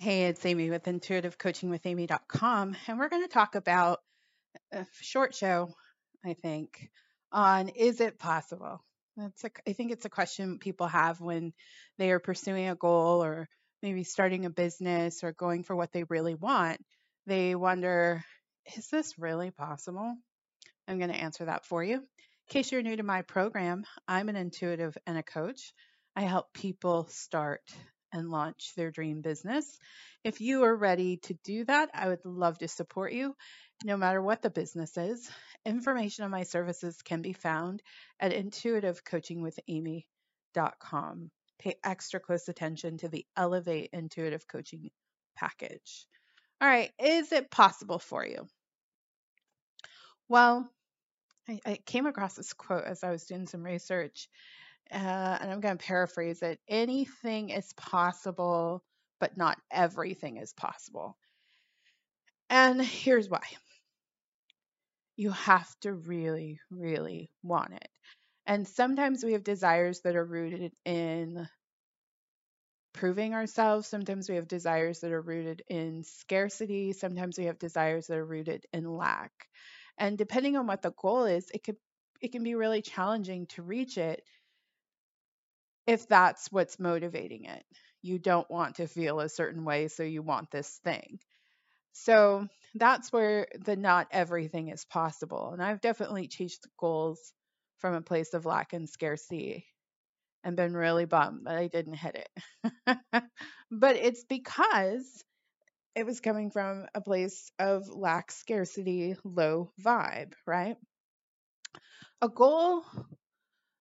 Hey, it's Amy with intuitivecoachingwithamy.com, and we're going to talk about a short show, I think, on is it possible? That's a, I think it's a question people have when they are pursuing a goal or maybe starting a business or going for what they really want. They wonder, is this really possible? I'm going to answer that for you. In case you're new to my program, I'm an intuitive and a coach. I help people start and launch their dream business. If you are ready to do that, I would love to support you no matter what the business is. Information on my services can be found at intuitivecoachingwithamy.com. Pay extra close attention to the Elevate Intuitive Coaching package. All right, is it possible for you? Well, I, I came across this quote as I was doing some research uh, and I'm going to paraphrase it anything is possible, but not everything is possible. And here's why you have to really, really want it. And sometimes we have desires that are rooted in proving ourselves. Sometimes we have desires that are rooted in scarcity. Sometimes we have desires that are rooted in lack. And depending on what the goal is, it could it can be really challenging to reach it if that's what's motivating it. You don't want to feel a certain way, so you want this thing. So that's where the not everything is possible. And I've definitely chased goals from a place of lack and scarcity and been really bummed that I didn't hit it. but it's because it was coming from a place of lack, scarcity, low vibe, right? A goal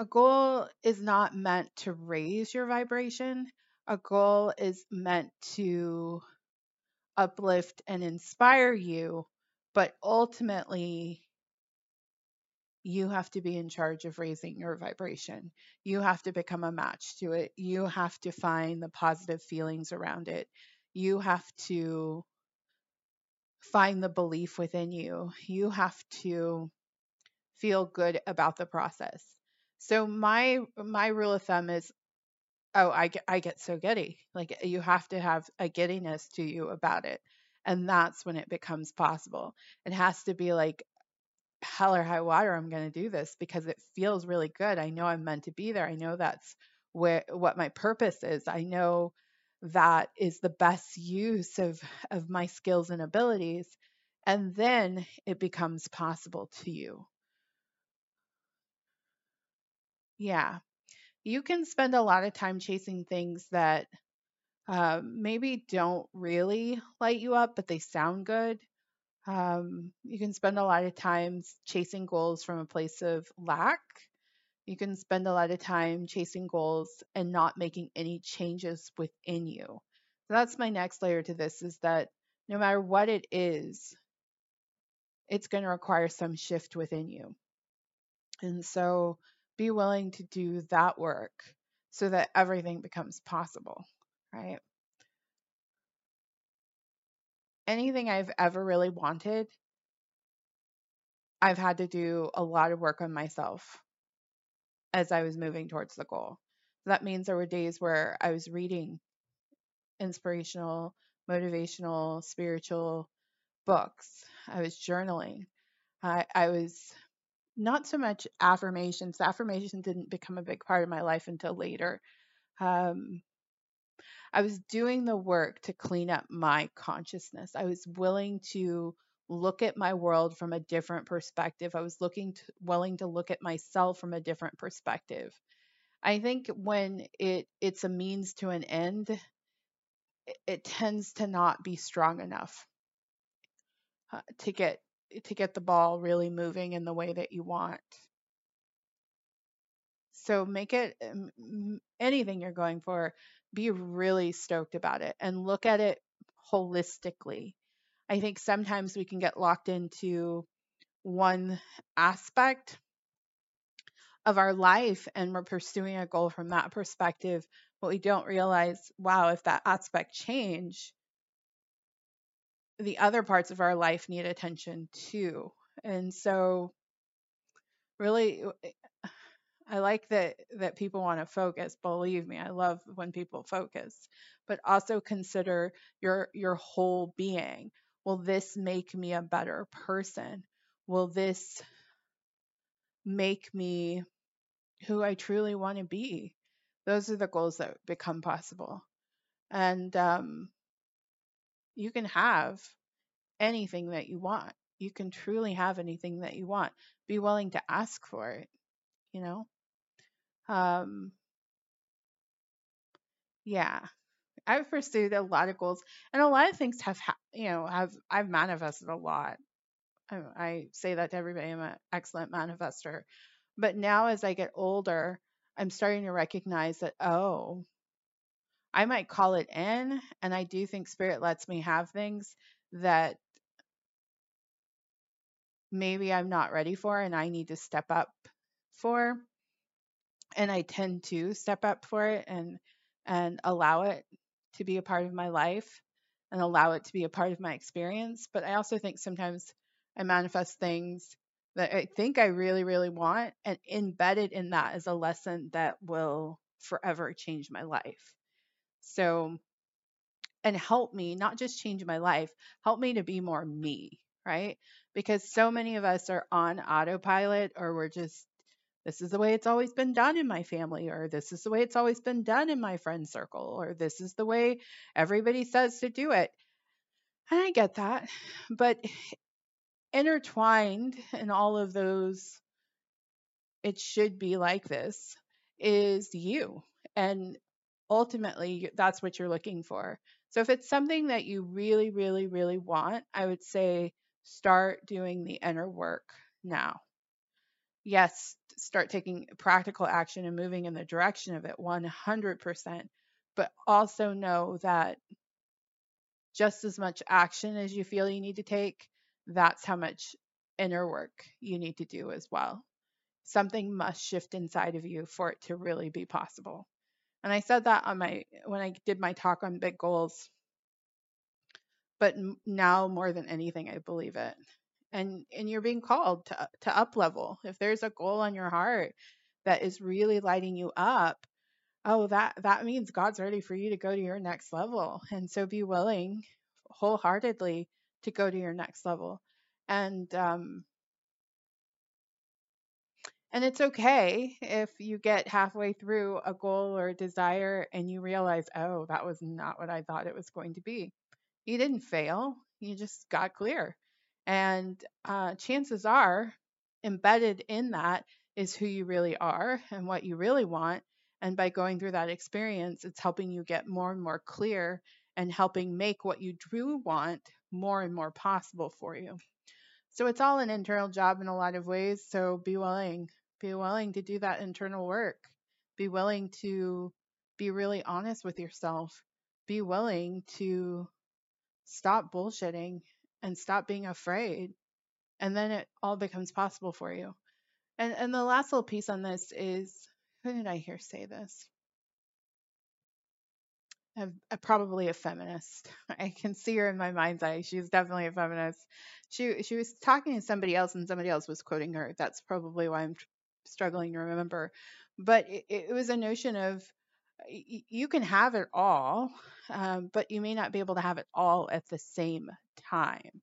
a goal is not meant to raise your vibration. A goal is meant to uplift and inspire you, but ultimately, you have to be in charge of raising your vibration. You have to become a match to it. You have to find the positive feelings around it. You have to find the belief within you. You have to feel good about the process. So my my rule of thumb is oh I get I get so giddy. Like you have to have a giddiness to you about it. And that's when it becomes possible. It has to be like hell or high water I'm going to do this because it feels really good. I know I'm meant to be there. I know that's where what my purpose is. I know that is the best use of of my skills and abilities and then it becomes possible to you. Yeah. You can spend a lot of time chasing things that uh, maybe don't really light you up, but they sound good. Um, you can spend a lot of time chasing goals from a place of lack. You can spend a lot of time chasing goals and not making any changes within you. So that's my next layer to this is that no matter what it is, it's going to require some shift within you. And so be willing to do that work so that everything becomes possible, right? Anything I've ever really wanted, I've had to do a lot of work on myself as I was moving towards the goal. So that means there were days where I was reading inspirational, motivational, spiritual books. I was journaling. I, I was not so much affirmations. Affirmation didn't become a big part of my life until later. Um, I was doing the work to clean up my consciousness. I was willing to look at my world from a different perspective. I was looking to, willing to look at myself from a different perspective. I think when it it's a means to an end, it, it tends to not be strong enough uh, to get to get the ball really moving in the way that you want. So make it um, anything you're going for, be really stoked about it and look at it holistically. I think sometimes we can get locked into one aspect of our life and we're pursuing a goal from that perspective, but we don't realize, wow, if that aspect change, the other parts of our life need attention too. And so, really, I like that that people want to focus. Believe me, I love when people focus. But also consider your your whole being. Will this make me a better person? Will this make me who I truly want to be? Those are the goals that become possible. And um, you can have anything that you want. You can truly have anything that you want. Be willing to ask for it, you know? Um, yeah. I've pursued a lot of goals and a lot of things have, ha- you know, have, I've manifested a lot. I, I say that to everybody. I'm an excellent manifester. But now as I get older, I'm starting to recognize that, oh, I might call it in. And I do think spirit lets me have things that maybe I'm not ready for and I need to step up for. And I tend to step up for it and and allow it to be a part of my life and allow it to be a part of my experience. But I also think sometimes I manifest things that I think I really, really want, and embedded in that is a lesson that will forever change my life. So, and help me not just change my life, help me to be more me, right? Because so many of us are on autopilot or we're just, this is the way it's always been done in my family, or this is the way it's always been done in my friend circle, or this is the way everybody says to do it. And I get that. But intertwined in all of those, it should be like this, is you. And ultimately, that's what you're looking for. So if it's something that you really, really, really want, I would say start doing the inner work now. Yes, start taking practical action and moving in the direction of it 100%. But also know that just as much action as you feel you need to take, that's how much inner work you need to do as well. Something must shift inside of you for it to really be possible. And I said that on my when I did my talk on big goals. But now more than anything I believe it. And and you're being called to to up level. If there's a goal on your heart that is really lighting you up, oh that that means God's ready for you to go to your next level. And so be willing wholeheartedly to go to your next level. And um, and it's okay if you get halfway through a goal or a desire and you realize, oh, that was not what I thought it was going to be. You didn't fail, you just got clear. And uh, chances are, embedded in that is who you really are and what you really want. And by going through that experience, it's helping you get more and more clear and helping make what you do want more and more possible for you. So it's all an internal job in a lot of ways. So be willing, be willing to do that internal work. Be willing to be really honest with yourself. Be willing to stop bullshitting and stop being afraid. And then it all becomes possible for you. And and the last little piece on this is who did I hear say this? a, probably a feminist. I can see her in my mind's eye. She's definitely a feminist. She she was talking to somebody else, and somebody else was quoting her. That's probably why I'm struggling to remember. But it, it was a notion of you can have it all, um, but you may not be able to have it all at the same time.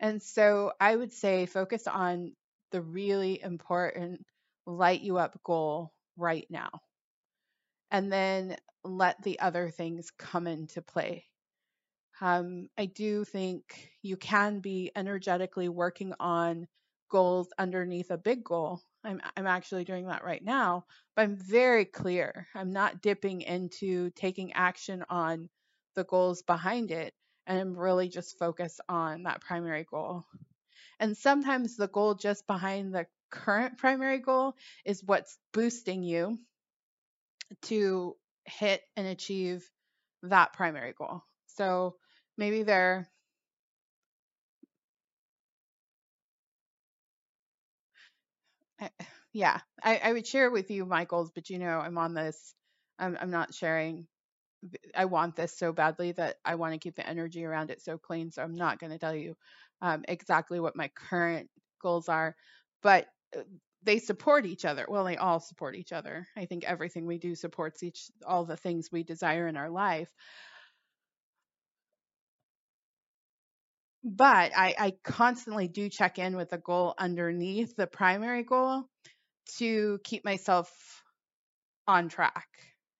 And so I would say focus on the really important light you up goal right now and then let the other things come into play. Um, I do think you can be energetically working on goals underneath a big goal. I'm, I'm actually doing that right now, but I'm very clear. I'm not dipping into taking action on the goals behind it. And I'm really just focused on that primary goal. And sometimes the goal just behind the current primary goal is what's boosting you to hit and achieve that primary goal. So maybe they're yeah, I, I would share with you my goals, but you know, I'm on this. I'm, I'm not sharing. I want this so badly that I want to keep the energy around it so clean. So I'm not going to tell you um, exactly what my current goals are. But uh, they support each other. Well, they all support each other. I think everything we do supports each all the things we desire in our life. But I, I constantly do check in with the goal underneath the primary goal to keep myself on track,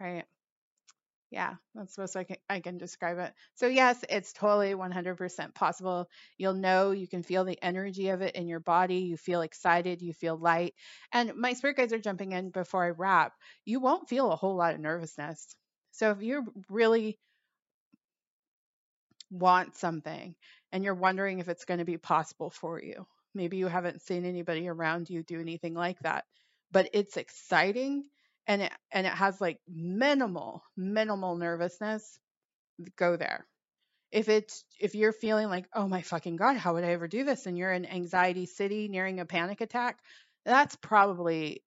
right? Yeah, that's the best I can, I can describe it. So, yes, it's totally 100% possible. You'll know, you can feel the energy of it in your body. You feel excited, you feel light. And my spirit guides are jumping in before I wrap. You won't feel a whole lot of nervousness. So, if you really want something and you're wondering if it's going to be possible for you, maybe you haven't seen anybody around you do anything like that, but it's exciting and it and it has like minimal minimal nervousness go there. If it's if you're feeling like oh my fucking god how would i ever do this? and you're in anxiety city nearing a panic attack that's probably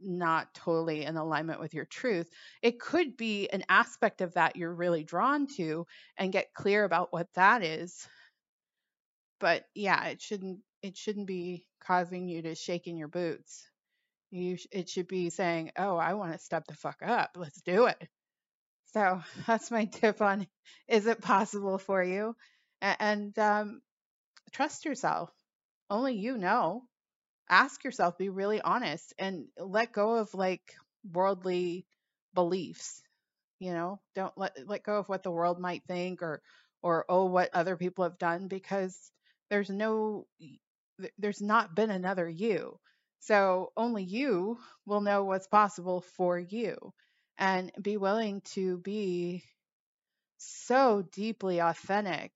not totally in alignment with your truth. It could be an aspect of that you're really drawn to and get clear about what that is but yeah it shouldn't it shouldn't be causing you to shake in your boots you it should be saying, "Oh, I want to step the fuck up. Let's do it." So that's my tip on is it possible for you? And um, trust yourself. Only you know. Ask yourself, be really honest, and let go of like worldly beliefs. You know, don't let let go of what the world might think or or oh what other people have done because there's no there's not been another you. So only you will know what's possible for you and be willing to be so deeply authentic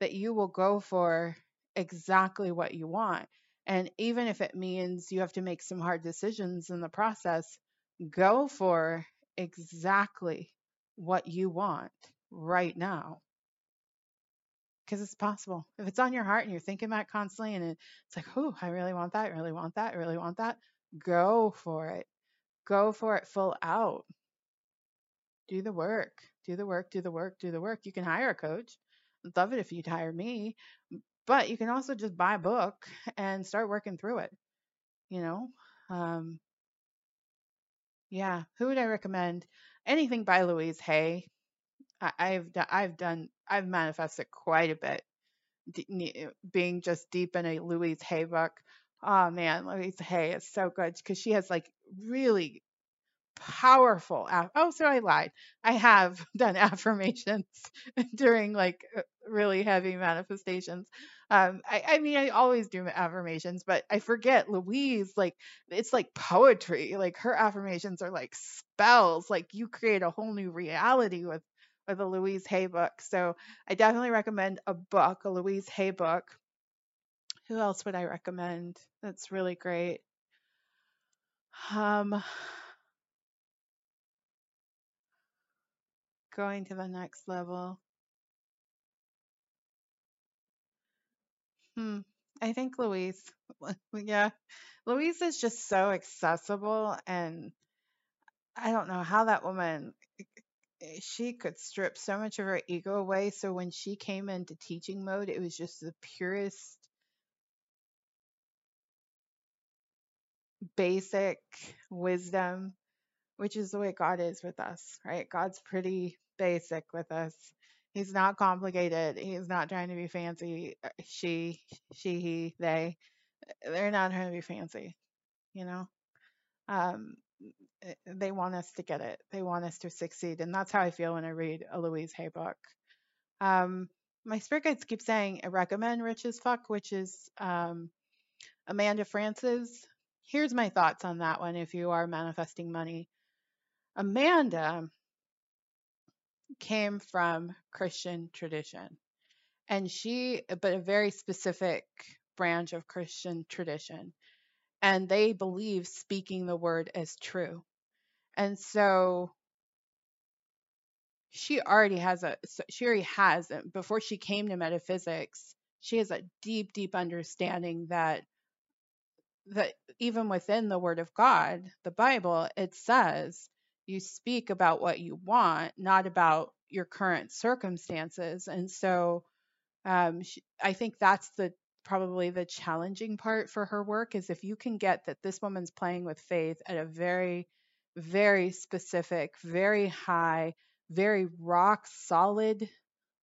that you will go for exactly what you want. And even if it means you have to make some hard decisions in the process, go for exactly what you want right now because it's possible. If it's on your heart and you're thinking about constantly and it's like, oh, I really want that, I really want that, I really want that, go for it. Go for it full out. Do the work. Do the work, do the work, do the work. You can hire a coach. I'd love it if you'd hire me. But you can also just buy a book and start working through it. You know? Um, yeah. Who would I recommend? Anything by Louise Hay. I've I've done I've manifested quite a bit, being just deep in a Louise Hay book. Oh man, Louise Hay is so good because she has like really powerful. Oh, so I lied. I have done affirmations during like uh, really heavy manifestations. Um, I, I mean, I always do affirmations, but I forget Louise. Like it's like poetry. Like her affirmations are like spells. Like you create a whole new reality with with a Louise Hay book. So I definitely recommend a book, a Louise Hay book. Who else would I recommend? That's really great. Um, going to the next level. Hmm. I think Louise. Yeah. Louise is just so accessible and I don't know how that woman she could strip so much of her ego away. So when she came into teaching mode, it was just the purest, basic wisdom, which is the way God is with us, right? God's pretty basic with us. He's not complicated. He's not trying to be fancy. Uh, She, she, he, they, they're not trying to be fancy, you know? Um, eh, they want us to get it. They want us to succeed. And that's how I feel when I read a Louise Hay book. Um, my spirit guides keep saying I recommend Rich as Fuck, which is um, Amanda Frances. Here's my thoughts on that one if you are manifesting money. Amanda came from Christian tradition, and she, but a very specific branch of Christian tradition, and they believe speaking the word is true. And so she already has a she already has before she came to metaphysics she has a deep deep understanding that that even within the word of god the bible it says you speak about what you want not about your current circumstances and so um sh i think that's the probably the challenging part for her work is if you can get that this woman's playing with faith at a very very specific, very high, very rock solid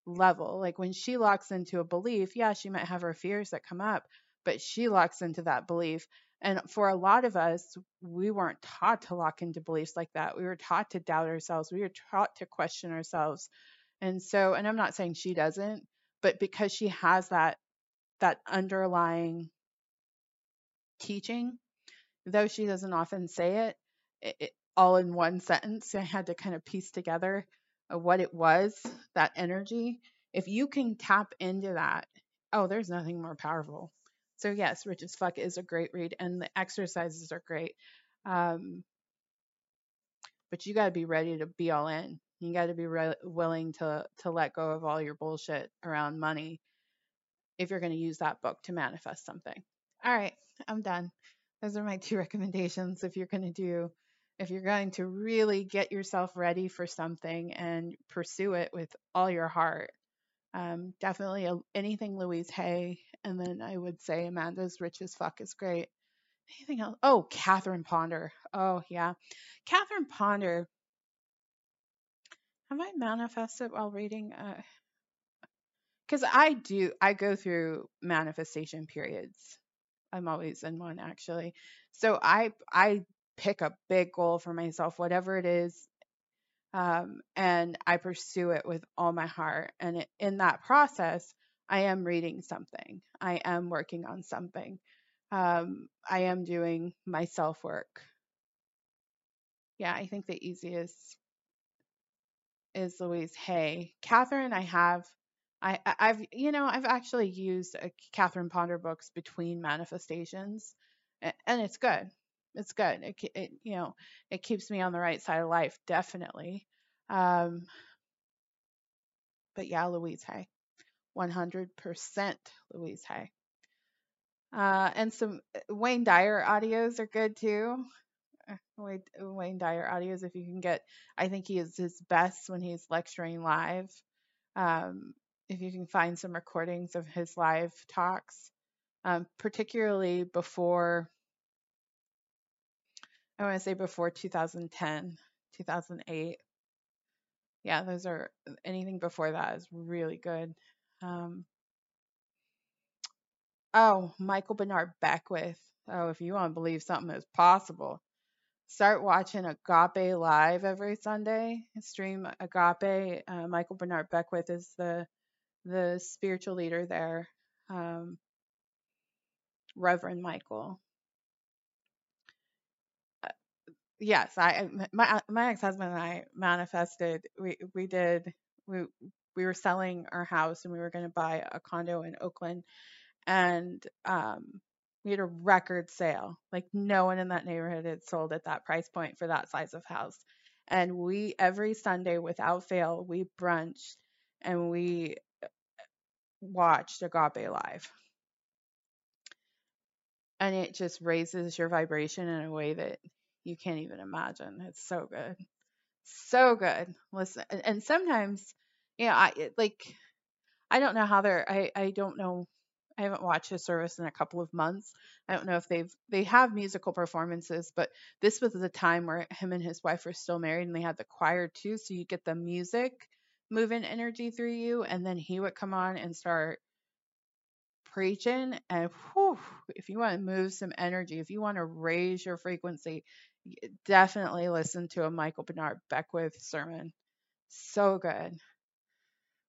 level. Like when she locks into a belief, yeah, she might have her fears that come up, but she locks into that belief. And for a lot of us, we weren't taught to lock into beliefs like that. We were taught to doubt ourselves. We were taught to question ourselves. And so, and I'm not saying she doesn't, but because she has that that underlying teaching, though she doesn't often say it, it, it all in one sentence. I had to kind of piece together what it was, that energy. If you can tap into that, oh, there's nothing more powerful. So yes, Rich as Fuck is a great read, and the exercises are great. Um, but you got to be ready to be all in. You got to be re- willing to to let go of all your bullshit around money if you're going to use that book to manifest something. All right, I'm done. Those are my two recommendations if you're going to do if you're going to really get yourself ready for something and pursue it with all your heart. Um, definitely a, anything Louise Hay, and then I would say Amanda's Rich as Fuck is great. Anything else? Oh, Catherine Ponder. Oh yeah, Catherine Ponder. Have I manifested while reading? Uh, because I do, I go through manifestation periods. I'm always in one actually. So I I pick a big goal for myself, whatever it is, um, and I pursue it with all my heart. And in that process, I am reading something. I am working on something. Um, I am doing my self work. Yeah, I think the easiest is Louise Hay. Catherine, I have I, I- have you know I've actually used a Catherine Ponder books between manifestations, and it's good. It's good. It, it you know it keeps me on the right side of life definitely. Um, but yeah, Louise Hay, 100% Louise Hay. Uh, and some uh, Wayne Dyer audios are good too. Uh, Wayne, Wayne Dyer audios, if you can get, I think he is his best when he's lecturing live. Um, if you can find some recordings of his live talks, um, particularly before, I want to say before 2010, 2008. Yeah, those are anything before that is really good. Um, oh, Michael Bernard Beckwith. Oh, if you want to believe something is possible, start watching Agape live every Sunday. Stream Agape. Uh, Michael Bernard Beckwith is the the spiritual leader there, um, Reverend Michael. Uh, yes, I my my ex husband and I manifested. We we did we we were selling our house and we were going to buy a condo in Oakland, and um, we had a record sale. Like no one in that neighborhood had sold at that price point for that size of house. And we every Sunday without fail we brunched and we watched Agape Live. And it just raises your vibration in a way that you can't even imagine. It's so good. So good. Listen, and sometimes, you know, I like, I don't know how they're, I, I don't know. I haven't watched the service in a couple of months. I don't know if they've they have musical performances, but this was the time where him and his wife were still married and they had the choir too, so you get the music moving energy through you, and then he would come on and start preaching. And whew, if you want to move some energy, if you want to raise your frequency, definitely listen to a Michael Bernard Beckwith sermon. So good.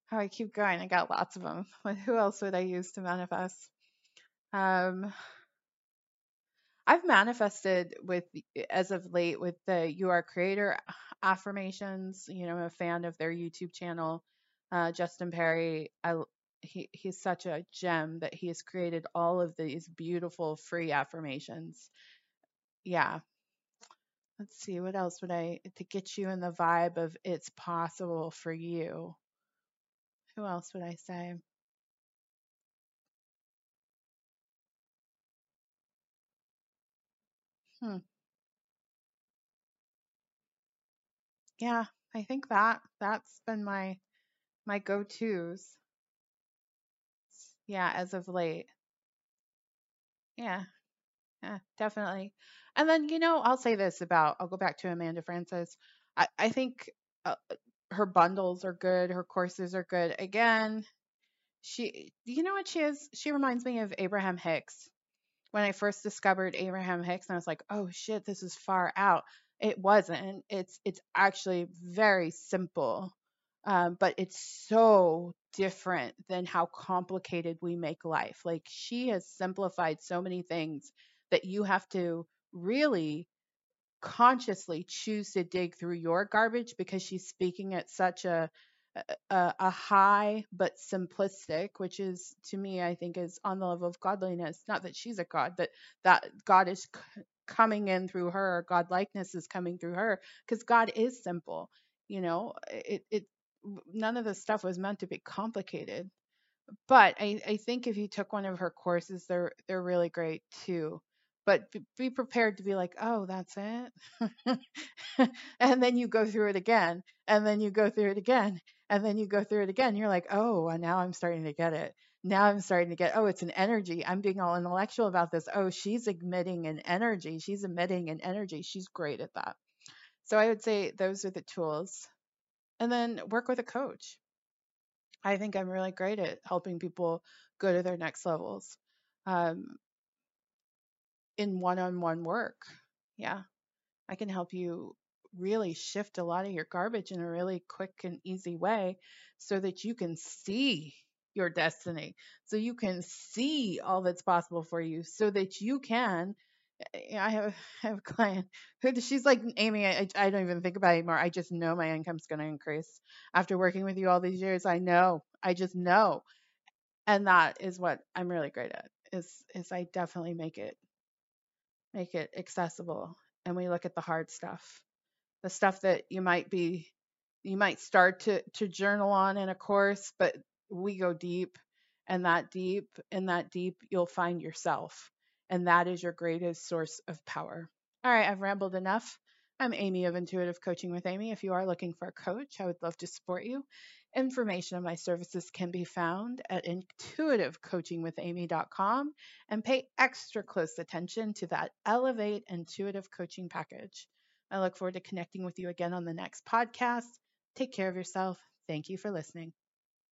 How oh, I keep going. I got lots of them. Who else would I use to manifest? Um, I've manifested with as of late with the You Are Creator affirmations. You know, I'm a fan of their YouTube channel. Uh, Justin Perry, I, he he's such a gem that he has created all of these beautiful free affirmations. Yeah. Let's see what else would I to get you in the vibe of it's possible for you. Who else would I say? Hmm. Yeah, I think that that's been my my go-tos. Yeah, as of late. Yeah. Yeah, definitely. And then, you know, I'll say this about, I'll go back to Amanda Frances. I, I think uh, her bundles are good. Her courses are good. Again, she, you know what she is? She reminds me of Abraham Hicks. When I first discovered Abraham Hicks, and I was like, oh shit, this is far out. It wasn't. It's, it's actually very simple. Um, but it's so different than how complicated we make life. Like she has simplified so many things that you have to really consciously choose to dig through your garbage because she's speaking at such a a, a high but simplistic, which is to me, I think, is on the level of godliness. Not that she's a god, but that God is c- coming in through her, God likeness is coming through her, because God is simple. You know, it it none of this stuff was meant to be complicated. But I, I think if you took one of her courses, they're they're really great too but be, prepared to be like, oh, that's it. and then you go through it again, and then you go through it again, and then you go through it again. You're like, oh, now I'm starting to get it. Now I'm starting to get, oh, it's an energy. I'm being all intellectual about this. Oh, she's emitting an energy. She's emitting an energy. She's great at that. So I would say those are the tools. And then work with a coach. I think I'm really great at helping people go to their next levels. Um, in one-on-one work. Yeah. I can help you really shift a lot of your garbage in a really quick and easy way so that you can see your destiny, so you can see all that's possible for you, so that you can. Eh, I have, I have a client who she's like, Amy, I, I don't even think about it anymore. I just know my income's going to increase after working with you all these years. I know, I just know, and that is what I'm really great at. Is is I definitely make it make it accessible and we look at the hard stuff. The stuff that you might be you might start to to journal on in a course but we go deep and that deep and that deep you'll find yourself and that is your greatest source of power. All right i've rambled enough. I'm amy of intuitive coaching with amy. If you are looking for a coach i would love to support you Information on my services can be found at intuitivecoachingwithamy.com and pay extra close attention to that Elevate Intuitive Coaching package. I look forward to connecting with you again on the next podcast. Take care of yourself. Thank you for listening.